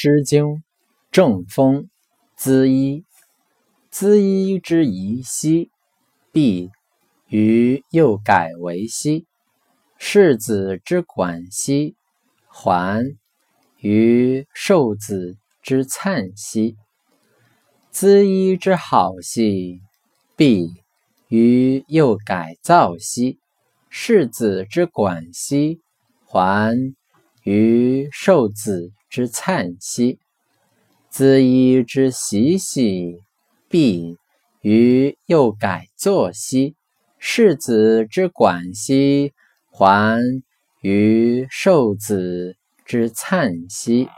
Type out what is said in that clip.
诗经·正风·咨衣。咨衣之宜兮，必于又改为兮。世子之管兮，还于受子之粲兮。咨衣之好兮，必于又改造兮。世子之管兮，还于受子之粲兮。咨衣之习兮，必于又改作兮。世子之管兮，还于受子之粲兮。